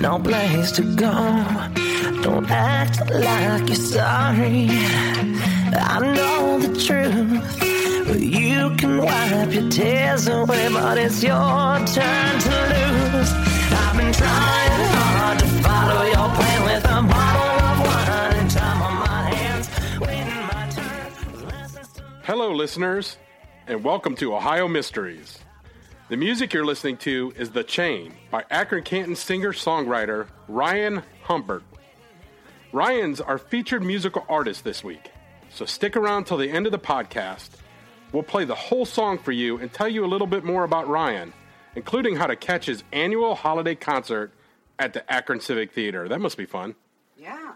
No place to go. Don't act like you're sorry. I know the truth. You can wipe your tears away, but it's your turn to lose. I've been trying hard to follow your plan with a bottle of wine and time on my hands. Waiting my turn. Hello, listeners, and welcome to Ohio Mysteries. The music you're listening to is The Chain by Akron Canton singer songwriter Ryan Humbert. Ryan's our featured musical artist this week, so stick around till the end of the podcast. We'll play the whole song for you and tell you a little bit more about Ryan, including how to catch his annual holiday concert at the Akron Civic Theater. That must be fun. Yeah.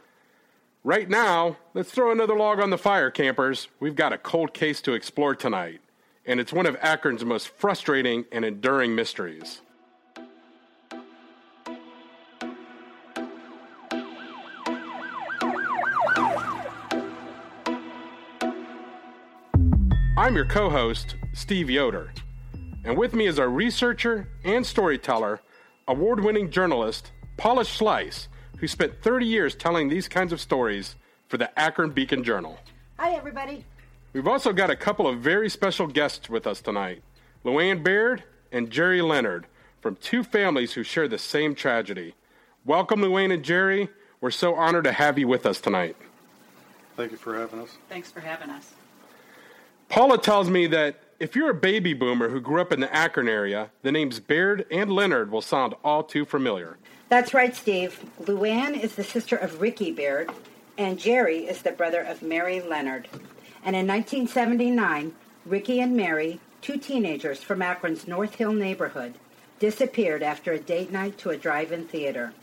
Right now, let's throw another log on the fire, campers. We've got a cold case to explore tonight, and it's one of Akron's most frustrating and enduring mysteries. I'm your co host, Steve Yoder, and with me is our researcher and storyteller, award winning journalist, Paula Schleis, who spent 30 years telling these kinds of stories for the Akron Beacon Journal. Hi, everybody. We've also got a couple of very special guests with us tonight Luann Beard and Jerry Leonard from two families who share the same tragedy. Welcome, Luann and Jerry. We're so honored to have you with us tonight. Thank you for having us. Thanks for having us. Paula tells me that if you're a baby boomer who grew up in the Akron area, the names Beard and Leonard will sound all too familiar. That's right, Steve. Luann is the sister of Ricky Beard, and Jerry is the brother of Mary Leonard. And in 1979, Ricky and Mary, two teenagers from Akron's North Hill neighborhood, disappeared after a date night to a drive-in theater.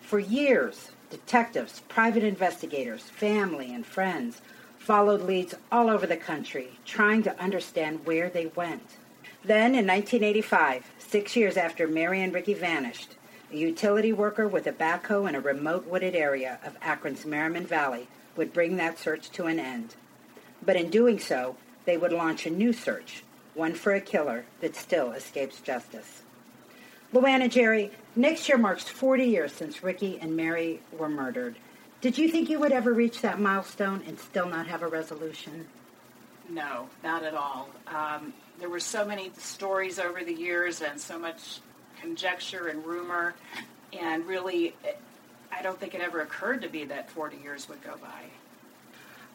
For years, detectives, private investigators, family, and friends followed leads all over the country, trying to understand where they went. Then, in 1985, six years after Mary and Ricky vanished, a utility worker with a backhoe in a remote wooded area of Akron's Merriman Valley would bring that search to an end. But in doing so, they would launch a new search, one for a killer that still escapes justice. Luann Jerry, next year marks 40 years since Ricky and Mary were murdered. Did you think you would ever reach that milestone and still not have a resolution? No, not at all. Um, there were so many stories over the years and so much conjecture and rumor, and really, I don't think it ever occurred to me that 40 years would go by.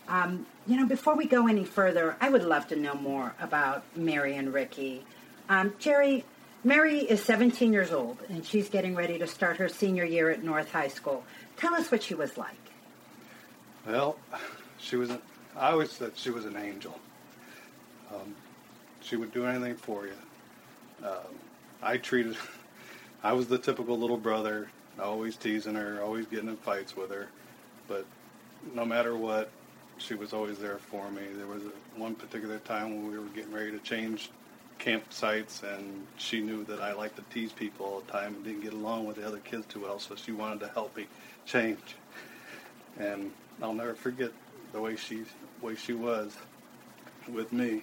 Um, you know, before we go any further, I would love to know more about Mary and Ricky. Um, Jerry, Mary is 17 years old, and she's getting ready to start her senior year at North High School. Tell us what she was like. Well, she was. An, I always said she was an angel. Um, she would do anything for you. Um, I treated. I was the typical little brother, always teasing her, always getting in fights with her. But no matter what, she was always there for me. There was a, one particular time when we were getting ready to change campsites, and she knew that I liked to tease people all the time and didn't get along with the other kids too well, so she wanted to help me change. And I'll never forget the way she way she was with me.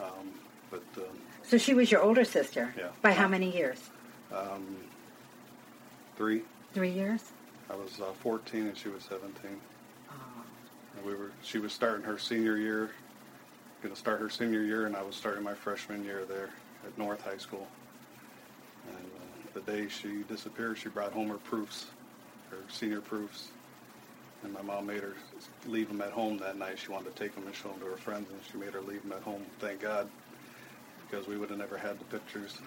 Um, but um, So she was your older sister? Yeah. By how many years? um, three, Three years? I was uh, 14 and she was 17. We were. She was starting her senior year, going to start her senior year, and I was starting my freshman year there at North High School. And uh, the day she disappeared, she brought home her proofs, her senior proofs. And my mom made her leave them at home that night. She wanted to take them and show them to her friends, and she made her leave them at home. Thank God, because we would have never had the pictures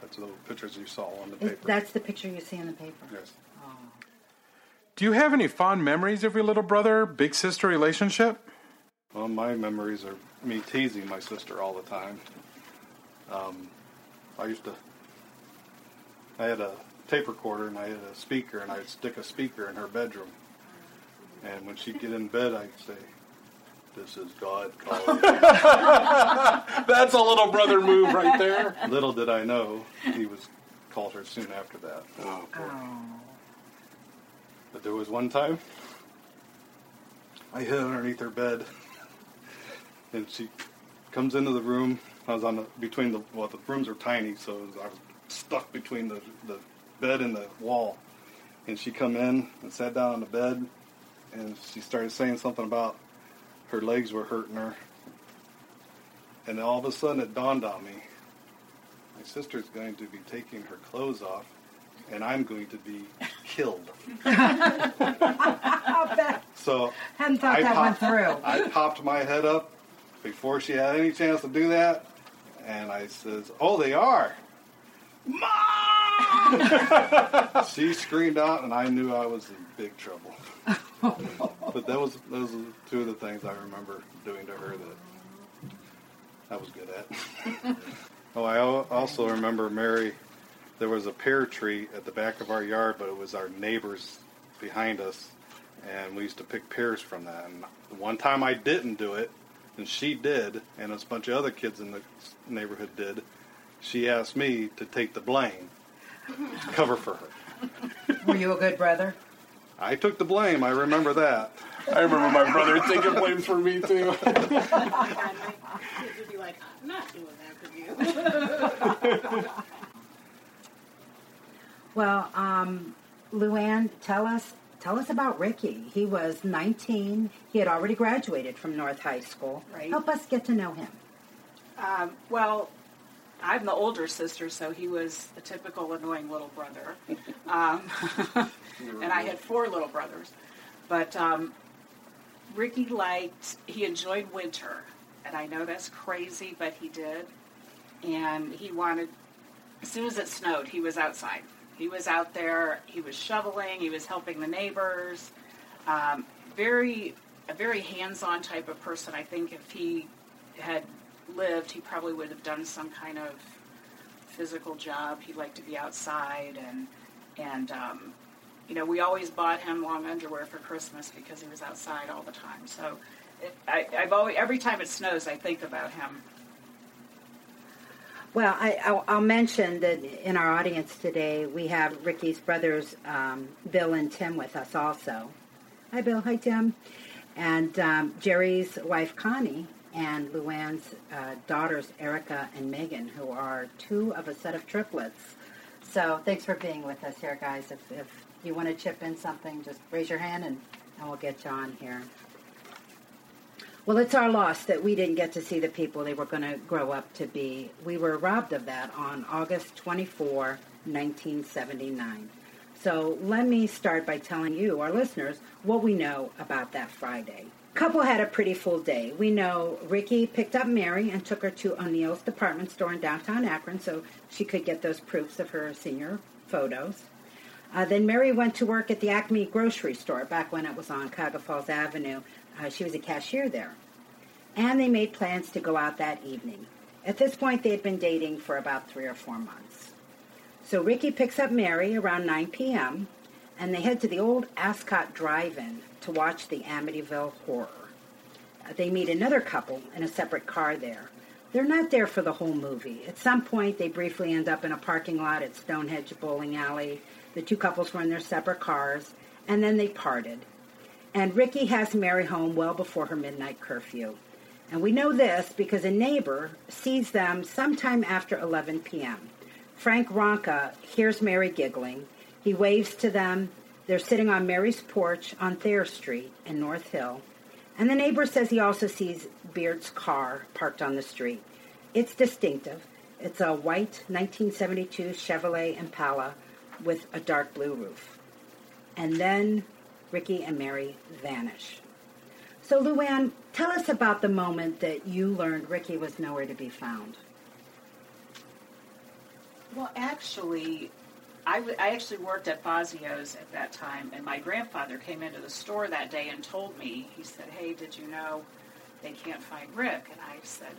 That's the pictures you saw on the paper. that's the picture you see in the paper. yes. Do you have any fond memories of your little brother, big sister relationship? Well, my memories are me teasing my sister all the time. Um, I used to. I had a tape recorder and I had a speaker, and I'd stick a speaker in her bedroom. And when she'd get in bed, I'd say, "This is God calling." That's a little brother move right there. Little did I know he was called her soon after that. Oh, boy. But there was one time I hid underneath her bed, and she comes into the room. I was on the between the well, the rooms are tiny, so I was stuck between the the bed and the wall. And she come in and sat down on the bed, and she started saying something about her legs were hurting her. And all of a sudden, it dawned on me: my sister's going to be taking her clothes off, and I'm going to be killed. I'll bet. So Hadn't thought I that one popped- through. I popped my head up before she had any chance to do that, and I says, "Oh, they are." Mom! she screamed out, and I knew I was in big trouble. but that was those are two of the things I remember doing to her that I was good at. oh, I also remember Mary. There was a pear tree at the back of our yard, but it was our neighbors behind us, and we used to pick pears from that. And the one time I didn't do it, and she did, and a bunch of other kids in the neighborhood did, she asked me to take the blame, cover for her. Were you a good brother? I took the blame. I remember that. I remember my brother taking blame for me too. My kids would be like, I'm not doing that for you. Well, um, Luann, tell us tell us about Ricky. He was 19. He had already graduated from North High School. Right. Help us get to know him. Um, well, I'm the older sister, so he was the typical annoying little brother. Um, and I had four little brothers. But um, Ricky liked, he enjoyed winter. And I know that's crazy, but he did. And he wanted, as soon as it snowed, he was outside. He was out there, he was shoveling, he was helping the neighbors. Um, very, a very hands on type of person. I think if he had lived, he probably would have done some kind of physical job. He liked to be outside, and and um, you know, we always bought him long underwear for Christmas because he was outside all the time. So, it, I, I've always every time it snows, I think about him. Well, I, I'll, I'll mention that in our audience today, we have Ricky's brothers, um, Bill and Tim, with us also. Hi, Bill. Hi, Tim. And um, Jerry's wife, Connie, and Luann's uh, daughters, Erica and Megan, who are two of a set of triplets. So thanks for being with us here, guys. If, if you want to chip in something, just raise your hand and, and we'll get you on here. Well, it's our loss that we didn't get to see the people they were going to grow up to be. We were robbed of that on August 24, 1979. So let me start by telling you, our listeners, what we know about that Friday. Couple had a pretty full day. We know Ricky picked up Mary and took her to O'Neil's department store in downtown Akron so she could get those proofs of her senior photos. Uh, then Mary went to work at the Acme grocery store back when it was on Cuyahoga Falls Avenue. Uh, she was a cashier there. And they made plans to go out that evening. At this point, they had been dating for about three or four months. So Ricky picks up Mary around 9 p.m., and they head to the old Ascot Drive-In to watch the Amityville Horror. Uh, they meet another couple in a separate car there. They're not there for the whole movie. At some point, they briefly end up in a parking lot at Stonehedge Bowling Alley. The two couples were in their separate cars, and then they parted. And Ricky has Mary home well before her midnight curfew. And we know this because a neighbor sees them sometime after 11 p.m. Frank Ronca hears Mary giggling. He waves to them. They're sitting on Mary's porch on Thayer Street in North Hill. And the neighbor says he also sees Beard's car parked on the street. It's distinctive. It's a white 1972 Chevrolet Impala with a dark blue roof. And then Ricky and Mary vanish. So, Luann, tell us about the moment that you learned Ricky was nowhere to be found. Well, actually, I, w- I actually worked at Fazio's at that time, and my grandfather came into the store that day and told me, he said, hey, did you know they can't find Rick? And I said,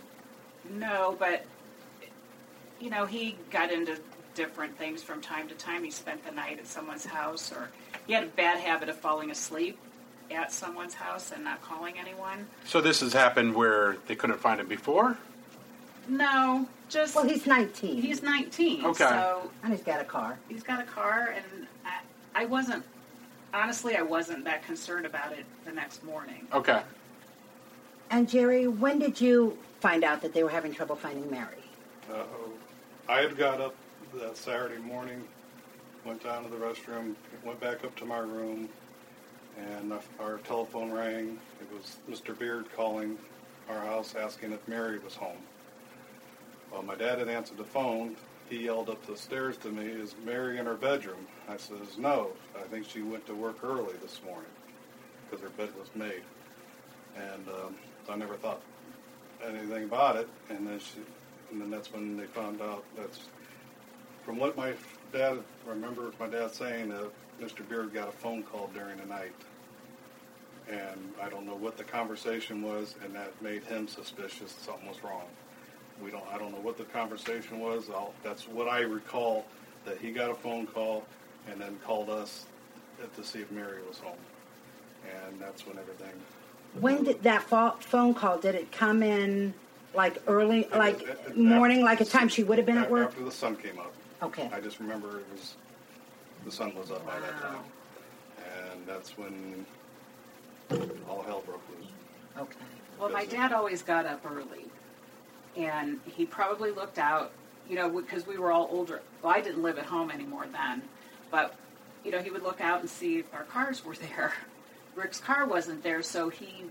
no, but, you know, he got into different things from time to time. He spent the night at someone's house, or he had a bad habit of falling asleep at someone's house and not calling anyone. So this has happened where they couldn't find him before? No, just Well, he's 19. he's 19, Okay. so and he's got a car. he's got a car, and I, I wasn't honestly, I wasn't that concerned about it the next morning. Okay. And Jerry, when did you find out that they were having trouble finding Mary? Uh, I had got up that Saturday morning, went down to the restroom, went back up to my room, and our telephone rang. It was Mr. Beard calling our house asking if Mary was home. Well, my dad had answered the phone. He yelled up the stairs to me, "Is Mary in her bedroom?" I says, "No. I think she went to work early this morning because her bed was made." And um, I never thought anything about it. And then she, and then that's when they found out that's from what my dad I remember my dad saying that Mr. Beard got a phone call during the night. And I don't know what the conversation was, and that made him suspicious something was wrong. We don't. I don't know what the conversation was. I'll, that's what I recall. That he got a phone call, and then called us to see if Mary was home, and that's when everything. When did that phone call? Did it come in like early, It was like morning, after- like a time she would have been at work? After the sun came up. Okay. I just remember it was the sun was up by that Wow. time, and that's when all hell broke loose. Okay. Well, my dad always got up early, and he probably looked out, you know, because we were all older. Well, I didn't live at home anymore then, but you know, he would look out and see if our cars were there. Rick's car wasn't there, so he,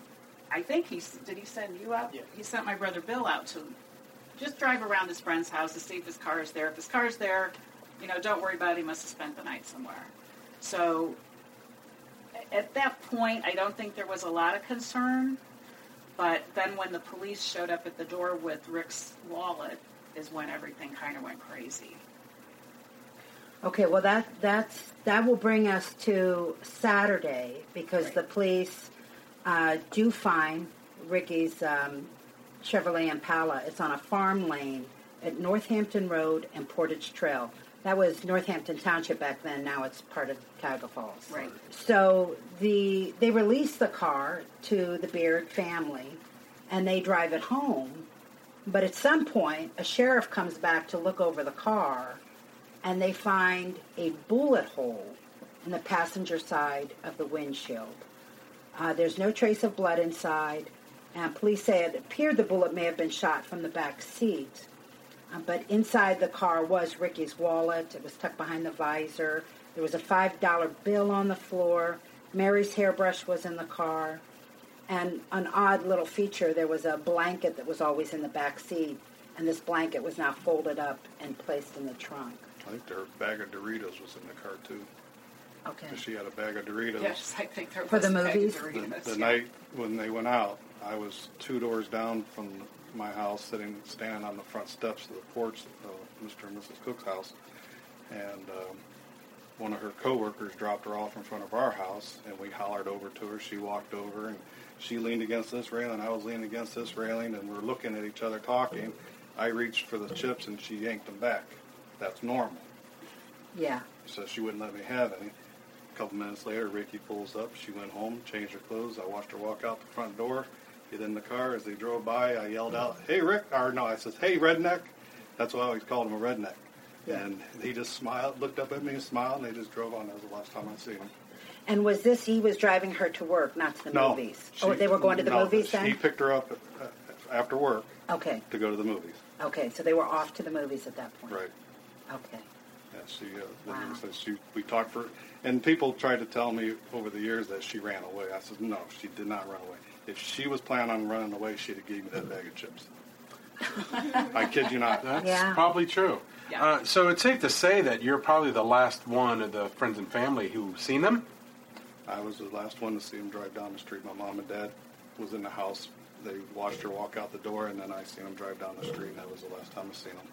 I think he s- did. He send you out? Yeah. He sent my brother Bill out to just drive around his friend's house to see if his car is there. If his car is there, you know, don't worry about it. He must have spent the night somewhere. So at that point, I don't think there was a lot of concern. But then when the police showed up at the door with Rick's wallet, is when everything kind of went crazy. Okay, well that that's that will bring us to Saturday because the police uh, do find Ricky's um, Chevrolet Impala. It's on a farm lane at Northampton Road and Portage Trail. That was Northampton Township back then. Now it's part of Cuyahoga Falls. Right. So the they release the car to the Beard family, and they drive it home. But at some point, a sheriff comes back to look over the car, and they find a bullet hole in the passenger side of the windshield. Uh, there's no trace of blood inside, and police say it appeared the bullet may have been shot from the back seat. Uh, but inside the car was Ricky's wallet. It was tucked behind the visor. There was a $5 bill on the floor. Mary's hairbrush was in the car. And an odd little feature, there was a blanket that was always in the back seat, and this blanket was now folded up and placed in the trunk. I think their bag of Doritos was in the car too. Okay. she had a bag of Doritos. Yes, I think there For was the a bag of movies? The, Doritos, the yeah. night when they went out, I was two doors down from my house, sitting, standing on the front steps of the porch of Mr. and Mrs. Cook's house, and um, one of her coworkers dropped her off in front of our house, and we hollered over to her. She walked over, and she leaned against this railing. I was leaning against this railing, and we're looking at each other talking. I reached for the chips, and she yanked them back. That's normal. Yeah. So she wouldn't let me have any. A couple minutes later, Ricky pulls up. She went home, changed her clothes. I watched her walk out the front door, get in the car. As they drove by, I yelled out, "Hey, Rick!" Or no, I says, "Hey, redneck!" That's why I always called him a redneck. Yeah. And he just smiled, looked up at me, and smiled, and they just drove on. That was the last time I seen him. And was this, he was driving her to work, not to the no, movies? she- oh, they were going to the no, movies then. He picked her up uh, after work Okay. to go to the movies. Okay, so they were off to the movies at that point. Right. Okay. Yeah, she, uh, Wow. says she, we talked for, and people tried to tell me over the years that she ran away. I said, no, she did not run away. If she was planning on running away, she'd have gave me that bag of chips. I kid you not. That's Yeah. probably true. Yeah. Uh, so it's safe to say that you're probably the last one of the friends and family who've seen them. I was the last one to see him drive down the street. My mom and dad was in the house. They watched her walk out the door, and then I seen him drive down the street, and that was the last time I seen him.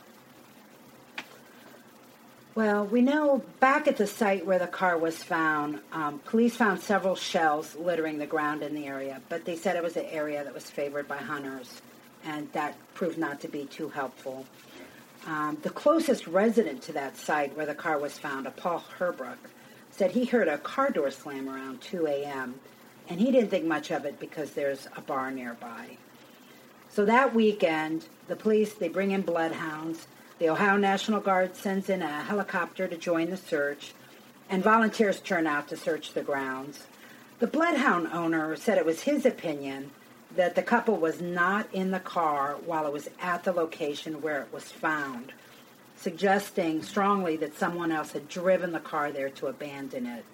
Well, we know back at the site where the car was found, um, police found several shells littering the ground in the area, but they said it was an area that was favored by hunters, and that proved not to be too helpful. Um, the closest resident to that site where the car was found, a Paul Herbrook, said he heard a car door slam around 2 a.m., and he didn't think much of it because there's a bar nearby. So that weekend, the police, they bring in bloodhounds. The Ohio National Guard sends in a helicopter to join the search, and volunteers turn out to search the grounds. The bloodhound owner said it was his opinion that the couple was not in the car while it was at the location where it was found, suggesting strongly that someone else had driven the car there to abandon it.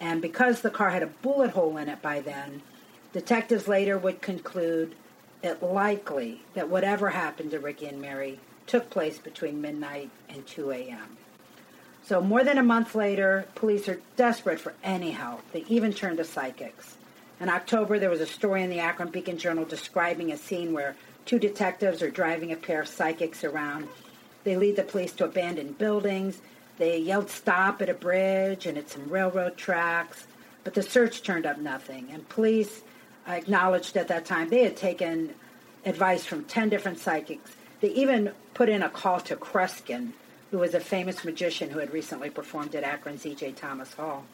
And because the car had a bullet hole in it by then, detectives later would conclude it likely that whatever happened to Ricky and Mary took place between midnight and 2 a.m. So more than a month later, police are desperate for any help. They even turn to psychics. In October, there was a story in the Akron Beacon Journal describing a scene where two detectives are driving a pair of psychics around. They lead the police to abandoned buildings. They yelled stop at a bridge and at some railroad tracks, but the search turned up nothing. And police acknowledged at that time they had taken advice from 10 different psychics. They even put in a call to Kreskin, who was a famous magician who had recently performed at Akron's E.J. Thomas Hall.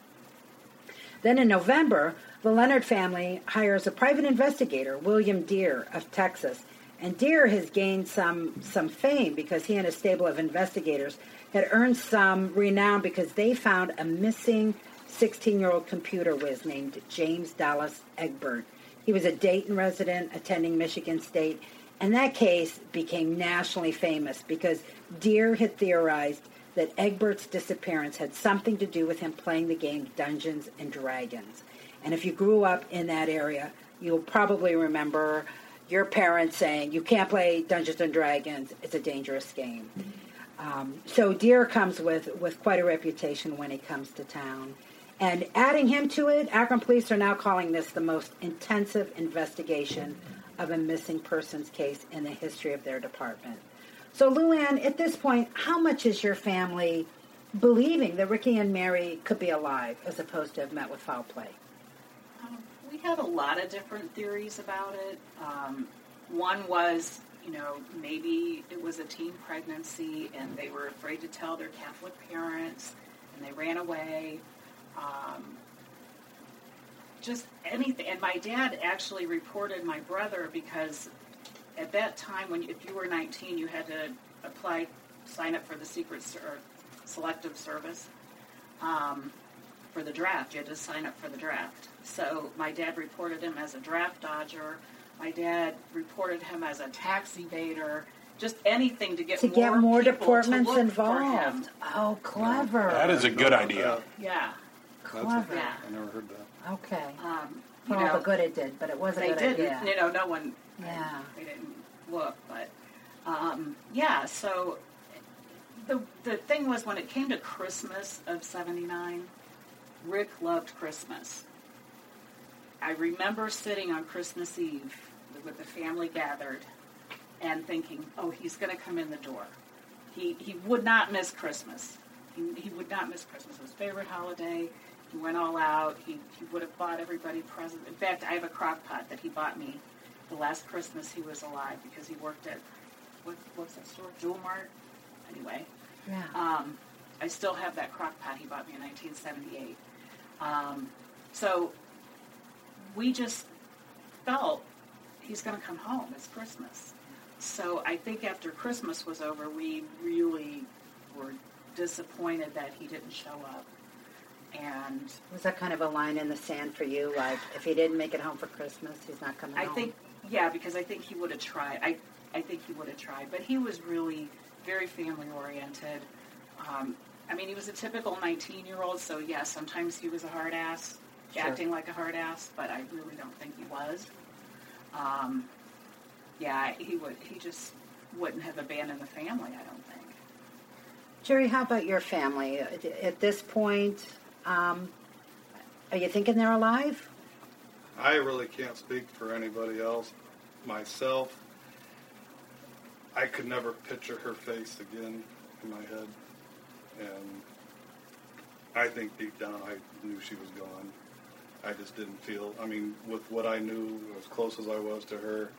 Then in November, the Leonard family hires a private investigator, William Dear of Texas. And Dear has gained some, some fame because he and a stable of investigators had earned some renown because they found a missing 16-year-old computer whiz named James Dallas Egbert. He was a Dayton resident attending Michigan State, and that case became nationally famous because Dear had theorized that Egbert's disappearance had something to do with him playing the game Dungeons and Dragons. And if you grew up in that area, you'll probably remember your parents saying, you can't play Dungeons and Dragons, it's a dangerous game. Um, so Dear comes with, with quite a reputation when he comes to town. And adding him to it, Akron police are now calling this the most intensive investigation of a missing persons case in the history of their department. So, Luann, at this point, how much is your family believing that Ricky and Mary could be alive as opposed to have met with foul play? Um, we had a lot of different theories about it. Um, one was, you know, maybe it was a teen pregnancy and they were afraid to tell their Catholic parents and they ran away. Um, just anything. And my dad actually reported my brother because at that time, when if you were 19, you had to apply, sign up for the secret or selective service um, for the draft. You had to sign up for the draft. So my dad reported him as a draft dodger. My dad reported him as a tax evader. Just anything to get to more get more people departments look for him. involved. Oh, clever. That is a good idea. that. Yeah. That's Clever. a- Yeah. I never heard that. Okay. Um, For you all know, the good it did, but it wasn't. they didn't. idea. You know, no one. Yeah. They didn't look, but um, yeah. So the the thing was when it came to Christmas of '79, Rick loved Christmas. I remember sitting on Christmas Eve with the family gathered and thinking, "Oh, he's going to come in the door. He he would not miss Christmas. He, he would not miss Christmas. It was his favorite holiday. He went all out. He he would have bought everybody presents. In fact, I have a crock pot that he bought me the last Christmas he was alive because he worked at what what's that store? Jewel Mart. Anyway, Yeah. um, I still have that crock pot he bought me in 1978. Um, so we just felt he's going to come home. It's Christmas. So I think after Christmas was over, we really were disappointed that he didn't show up. And Was that kind of a line in the sand for you? Like, if he didn't make it home for Christmas, he's not coming I home? think, yeah, because I think he would have tried. I, I think he would have tried. But he was really very family oriented. Um, I mean, he was a typical 19 year old, so yeah, sometimes he was a hard ass, Sure. acting like a hard ass, but I really don't think he was. Um, yeah, he would. He just wouldn't have abandoned the family. I don't think. Jerry, how about your family? At this point, um, are you thinking they're alive? I really can't speak for anybody else. Myself, I could never picture her face again in my head. and I think deep down I knew she was gone. I just didn't feel. I mean, with what I knew, as close as I was to her,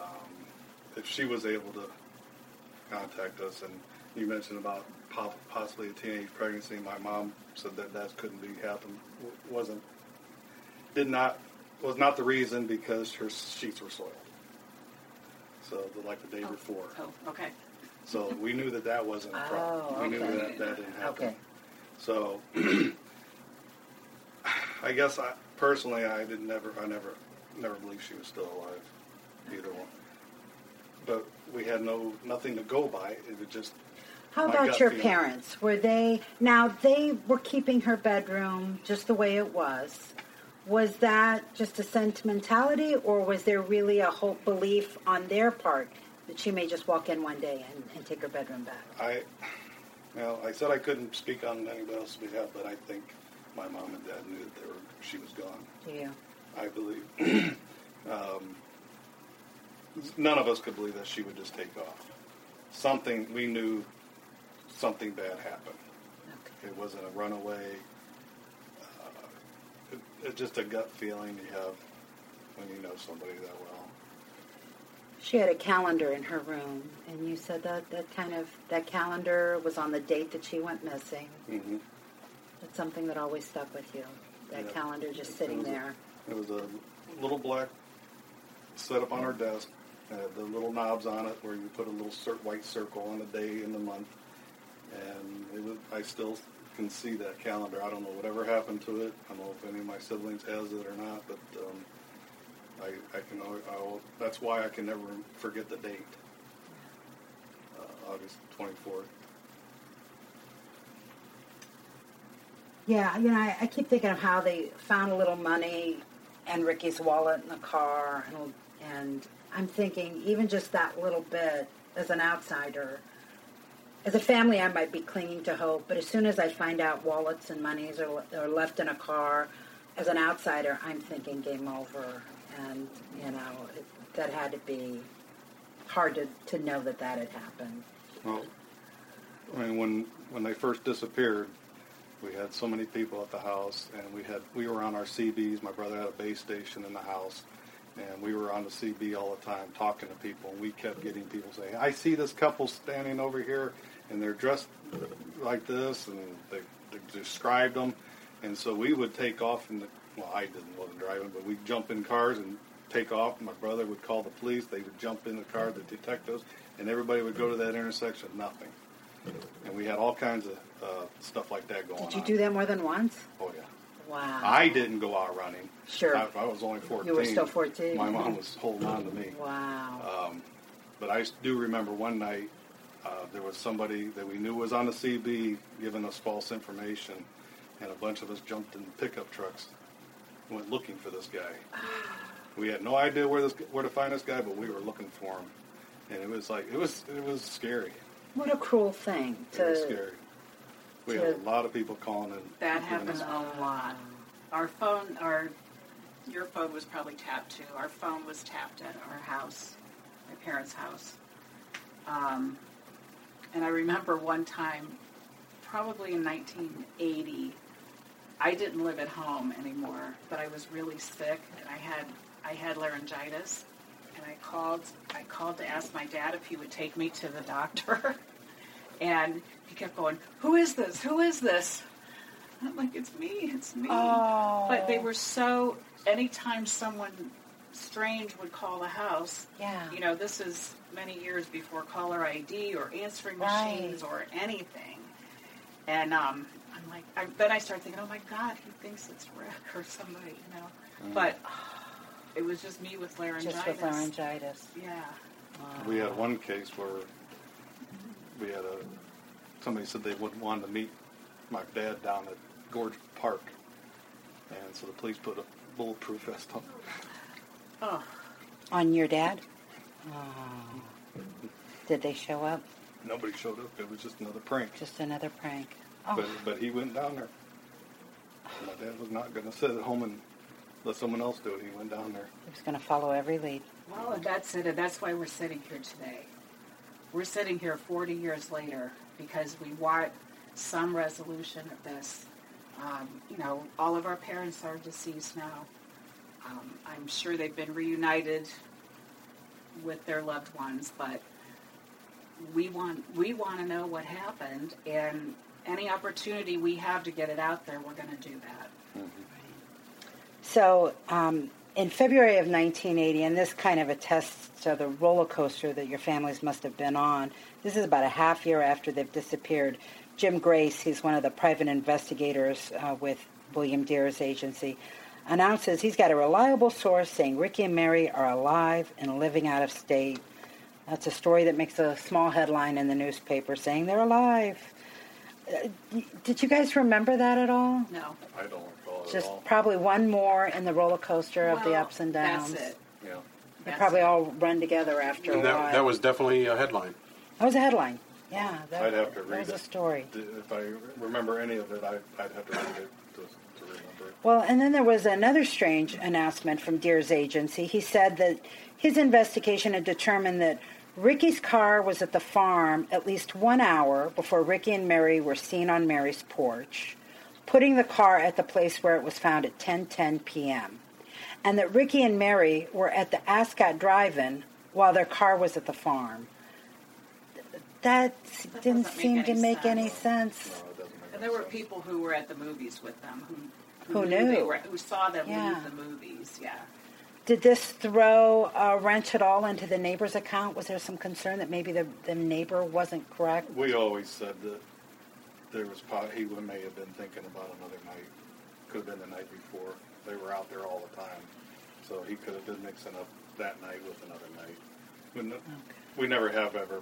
um, if she was able to contact us, and you mentioned about possibly a teenage pregnancy, my mom said that that couldn't be happened. Wasn't did not was not the reason because her sheets were soiled. So the, like the day oh, before. Oh, okay. So we knew that that wasn't a oh, problem. Oh, We knew that that didn't happen. Okay. So I guess I personally I didn't never I never never believed she was still alive. Either one. But we had no nothing to go by. It was just How my about your feeling. parents? Were they now they were keeping her bedroom just the way it was? Was that just a sentimentality, or was there really a hope belief on their part that she may just walk in one day and, and take her bedroom back? I well, I said I couldn't speak on anybody else's behalf, but I think my mom and dad knew that they were, she was gone. Yeah. I believe. um, none of us could believe that she would just take off. Something we knew, something bad happened. Okay. It wasn't a runaway. Uh, it, it's just a gut feeling you have when you know somebody that well. She had a calendar in her room, and you said that that kind of that calendar was on the date that she went missing. Mm-hmm. It's something that always stuck with you. That Yeah. calendar just It sitting a- there. It was a little black set up on her desk. It had the little knobs on it where you put a little cir- white circle on the day and the month. And was, I still can see that calendar. I don't know whatever happened to it. I don't know if any of my siblings has it or not, but um, I, I can. al- I'll, that's why I can never forget the date. Uh, August twenty fourth. Yeah, you know, I, I keep thinking of how they found a little money and Ricky's wallet in the car, and, and I'm thinking even just that little bit as an outsider. As a family, I might be clinging to hope, but as soon as I find out wallets and monies are, are left in a car, as an outsider, I'm thinking game over, and you know it, that had to be hard to, to know that that had happened. Well, I mean, when when they first disappeared, we had so many people at the house, and we had we were on our CBs. My brother had a base station in the house, and we were on the CB all the time talking to people. And we kept getting people saying, "I see this couple standing over here, and they're dressed like this," and they, they described them. And so we would take off, and well, I didn't wasn't driving, but we'd jump in cars and take off. My brother would call the police. They would jump in the car, the detectives, and everybody would go to that intersection. Nothing. And we had all kinds of uh, stuff like that going on. Did you do that more than once? Oh yeah. Wow. I didn't go out running. Sure. I, I was only 14. You were still 14. My mom was holding on to me. Wow. Um, but I do remember one night uh, there was somebody that we knew was on the CB giving us false information, and a bunch of us jumped in pickup trucks, and went looking for this guy. we had no idea where this where to find this guy, but we were looking for him, and it was like it was it was scary. What a cruel thing It was scary. We to- had a lot of people calling in. That giving happens a lot. Our phone, our your phone was probably tapped too. Our phone was tapped at our house, my parents' house. Um, and I remember one time, probably in 1980, I didn't live at home anymore, but I was really sick and I had I had laryngitis, and I called I called to ask my dad if he would take me to the doctor, and he kept going, "Who is this? Who is this?" I'm like, "It's me, it's me." Oh. But they were so. Anytime someone strange would call the house, Yeah. you know, this is many years before caller ID or answering Right. machines or anything. And um, I'm like, I, then I start thinking, oh my God, he thinks it's Rick or somebody, you know. But it was just me with laryngitis. Just with laryngitis. Yeah. We had one case where we had a somebody said they wouldn't want to meet my dad down at Gorge Park, and so the police put a bulletproof vest on. Oh, On your dad? Oh. Did they show up? Nobody showed up. It was just another prank. Just another prank. Oh. But but he went down there. My dad was not going to sit at home and let someone else do it. He went down there. He was going to follow every lead. well, that's it. And that's why we're sitting here today. We're sitting here 40 years later because we want some resolution of this. Um, you know, all of our parents are deceased now. Um, I'm sure they've been reunited with their loved ones, but we want we want to know what happened, and any opportunity we have to get it out there, we're going to do that. So, um, in February of 1980, and this kind of attests to the roller coaster that your families must have been on. This is about a half year after they've disappeared. Jim Grace, he's one of the private investigators uh, with William Dear's agency, announces he's got a reliable source saying Ricky and Mary are alive and living out of state. That's a story that makes a small headline in the newspaper saying they're alive. Uh, did you guys remember that at all? No, I don't recall Just at all. probably one more in the roller coaster of the ups and downs. That's it. Yeah. They That's probably it. all run together after a And while. that, that was definitely a headline. That was a headline. Yeah, that, I'd have to that read was it. a story. If I remember any of it, I, I'd have to read it to, to remember it. Well, and then there was another strange announcement from Dear's agency. He said that his investigation had determined that Ricky's car was at the farm at least one hour before Ricky and Mary were seen on Mary's porch, putting the car at the place where it was found at 10:10 p.m. And that Ricky and Mary were at the Ascot Drive-In while their car was at the farm. That, That didn't doesn't make seem to any make any sense. sense. No, it make And any there were people who were at the movies with them who Who They knew. were, who saw them Yeah. leave the movies. Yeah. Did this throw a wrench at all into the neighbor's account? Was there some concern that maybe the, the neighbor wasn't correct? We always said that there was, po- he may have been thinking about another night. Could have been the night before. They were out there all the time. So he could have been mixing up that night with another night. We, ne- we never have ever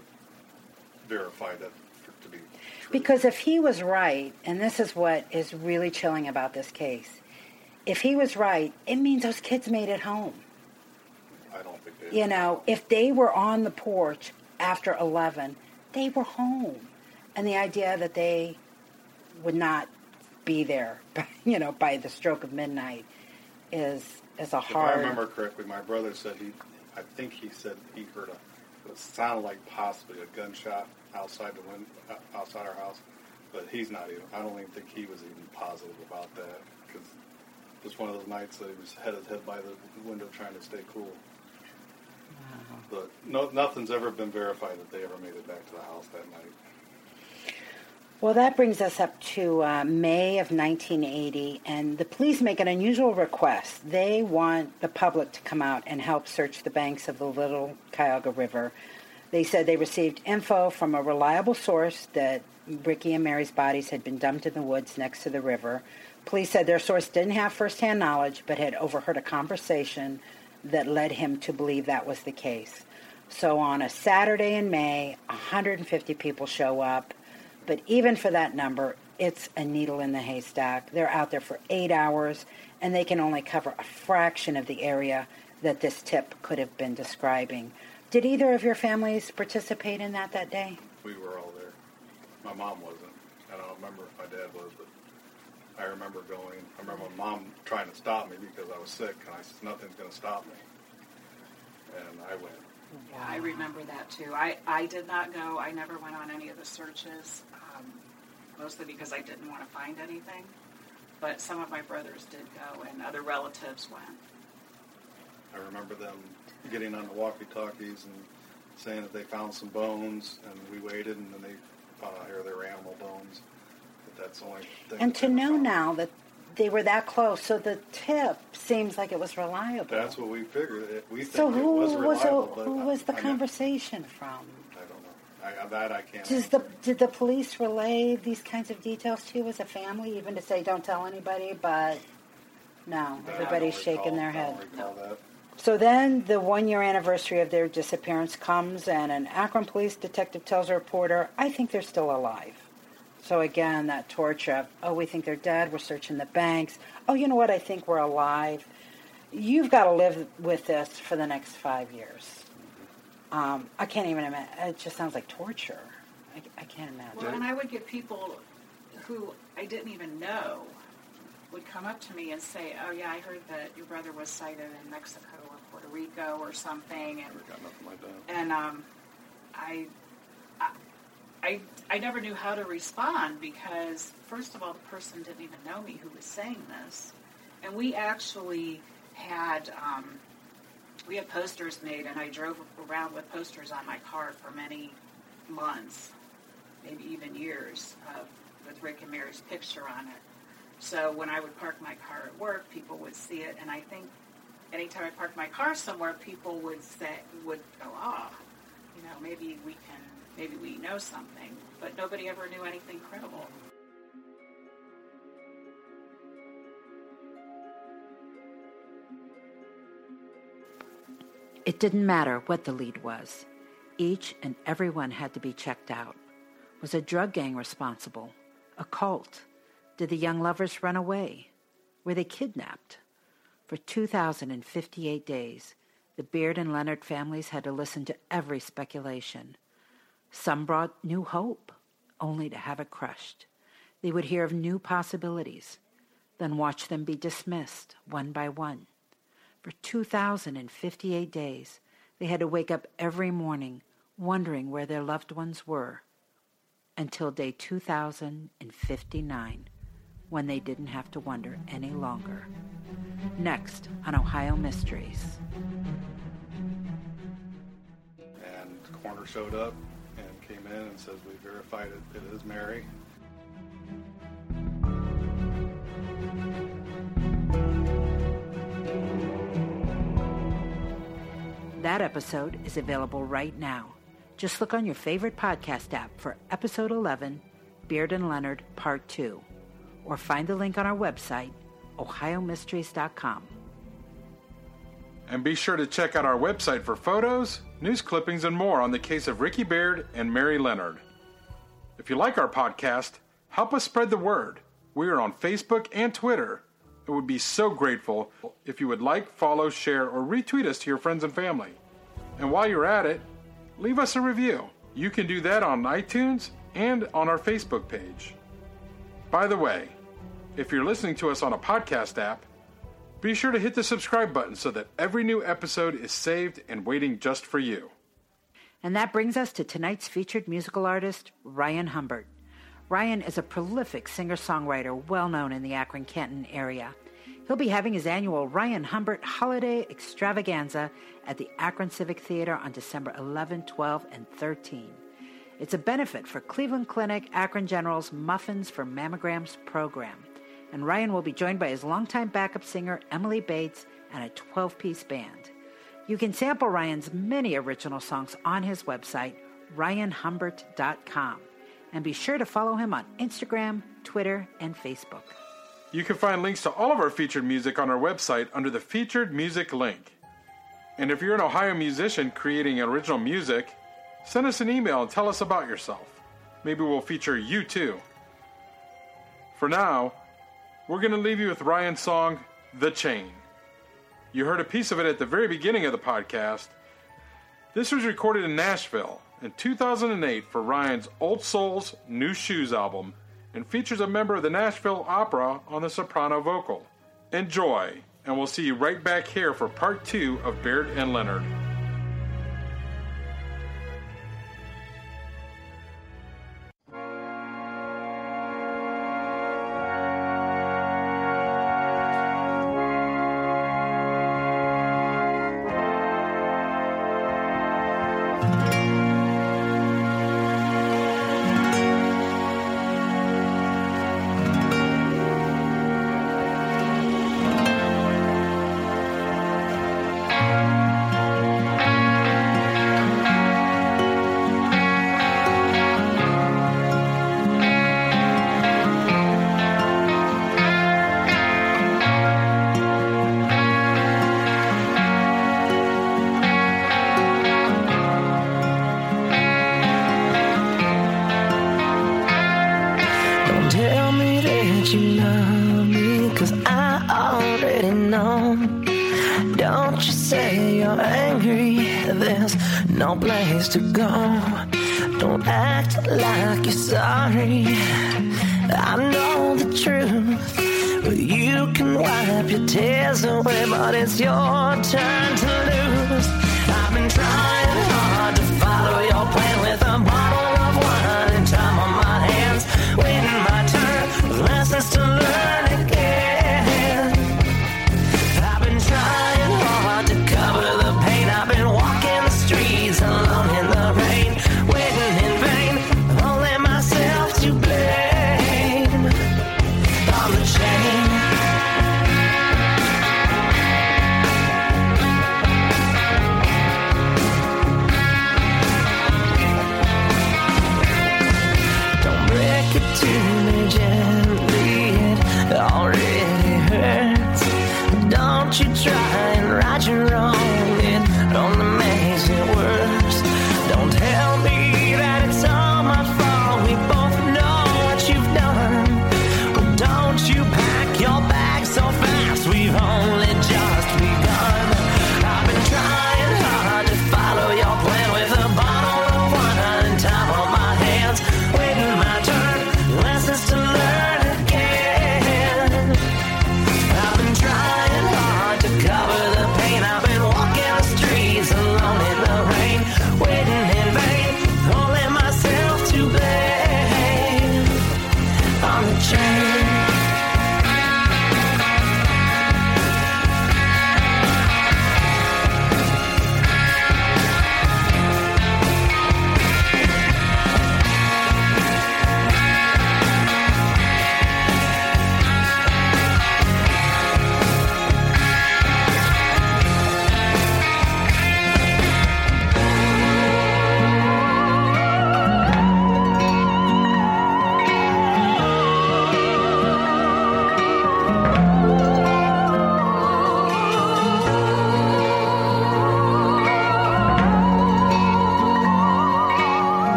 verified that for, to be true. Because if he was right, and this is what is really chilling about this case, if he was right, it means those kids made it home. I don't think they You know, if they were on the porch after 11, they were home. And the idea that they would not be there, you know, by the stroke of midnight is is a hard. If I remember correctly, my brother said he, I think he said he heard a, it sounded like possibly a gunshot outside the wind, uh, outside our house, but he's not even. I don't even think he was even positive about that because it's one of those nights that he was had his head by the window trying to stay cool. But no, nothing's ever been verified that they ever made it back to the house that night. Well, that brings us up to uh, May of 1980, and the police make an unusual request. They want the public to come out and help search the banks of the Little Cuyahoga River. They said they received info from a reliable source that Ricky and Mary's bodies had been dumped in the woods next to the river. Police said their source didn't have firsthand knowledge, but had overheard a conversation that led him to believe that was the case. So on a Saturday in May, 150 people show up. But even for that number, it's a needle in the haystack. They're out there for eight hours, and they can only cover a fraction of the area that this tip could have been describing. Did either of your families participate in that that day? We were all there. My mom wasn't. I don't remember if my dad was, but I remember going. I remember my mom trying to stop me because I was sick, and I said, nothing's going to stop me. And I went. Yeah, I remember that too. I, I did not go. I never went on any of the searches, um, mostly because I didn't want to find anything. But some of my brothers did go, and other relatives went. I remember them getting on the walkie-talkies and saying that they found some bones, and we waited, and then they found out here they were animal bones. But that's the only thing. And to know found. now that they were that close, so the tip seems like it was reliable. That's what we figured. We think so it who was reliable, the, but who was the I, conversation from? I don't know. I, that I can't. Does the did the police relay these kinds of details to you as a family, even to say don't tell anybody? But no, I everybody's recall- shaking their head. that. So then the one year anniversary of their disappearance comes, and an Akron police detective tells a reporter, I think they're still alive. So again, that torture of, oh, we think they're dead, we're searching the banks. Oh, you know what, I think we're alive. You've got to live with this for the next five years. Um, I can't even imagine. It just sounds like torture. I, I can't imagine. Well, and I would get people who I didn't even know would come up to me and say, "Oh yeah, I heard that your brother was sighted in Mexico or Puerto Rico or something," and Never got nothing like that. and um, I, I, I never knew how to respond because, first of all, the person didn't even know me who was saying this. And we actually had um, we had posters made, and I drove around with posters on my car for many months, maybe even years, uh, with Rick and Mary's picture on it. So when I would park my car at work, people would see it, and I think anytime I parked my car somewhere, people would say would go, "Ah, you know, maybe we can, maybe we know something," but nobody ever knew anything credible. It didn't matter what the lead was. Each and every one had to be checked out. Was a drug gang responsible? A cult? Did the young lovers run away? Were they kidnapped? For 2,058 days, the Beard and Leonard families had to listen to every speculation. Some brought new hope, only to have it crushed. They would hear of new possibilities, then watch them be dismissed one by one. For 2,058 days, they had to wake up every morning wondering where their loved ones were until day 2059 when they didn't have to wonder any longer. Next on Ohio Mysteries. And the coroner showed up in and says, We verified it, it is Mary. That episode is available right now. Just look on your favorite podcast app for episode 11, Beard and Leonard Part 2, or find the link on our website, ohiomysteries.com. And be sure to check out our website for photos, news clippings, and more on the case of Ricky Beard and Mary Leonard. If you like our podcast, help us spread the word. We are on Facebook and Twitter and would be so grateful if you would like, follow, share, or retweet us to your friends and family. And while you're at it, leave us a review. You can do that on iTunes and on our Facebook page. By the way, if you're listening to us on a podcast app, be sure to hit the subscribe button so that every new episode is saved and waiting just for you. And that brings us to tonight's featured musical artist, Ryan Humbert. Ryan is a prolific singer songwriter well known in the Akron Canton area. He'll be having his annual Ryan Humbert Holiday Extravaganza at the Akron Civic Theater on December 11, 12, and 13. It's a benefit for Cleveland Clinic Akron General's Muffins for Mammograms program. And Ryan will be joined by his longtime backup singer, Emily Bates, and a 12 piece band. You can sample Ryan's many original songs on his website, ryanhumbert.com. And be sure to follow him on Instagram, Twitter, and Facebook. You can find links to all of our featured music on our website under the featured music link. And if you're an Ohio musician creating original music, send us an email and tell us about yourself. Maybe we'll feature you too. For now, we're going to leave you with Ryan's song, The Chain. You heard a piece of it at the very beginning of the podcast. This was recorded in Nashville in 2008 for Ryan's Old Souls New Shoes album and features a member of the Nashville Opera on the soprano vocal. Enjoy, and we'll see you right back here for part two of Beard and Leonard.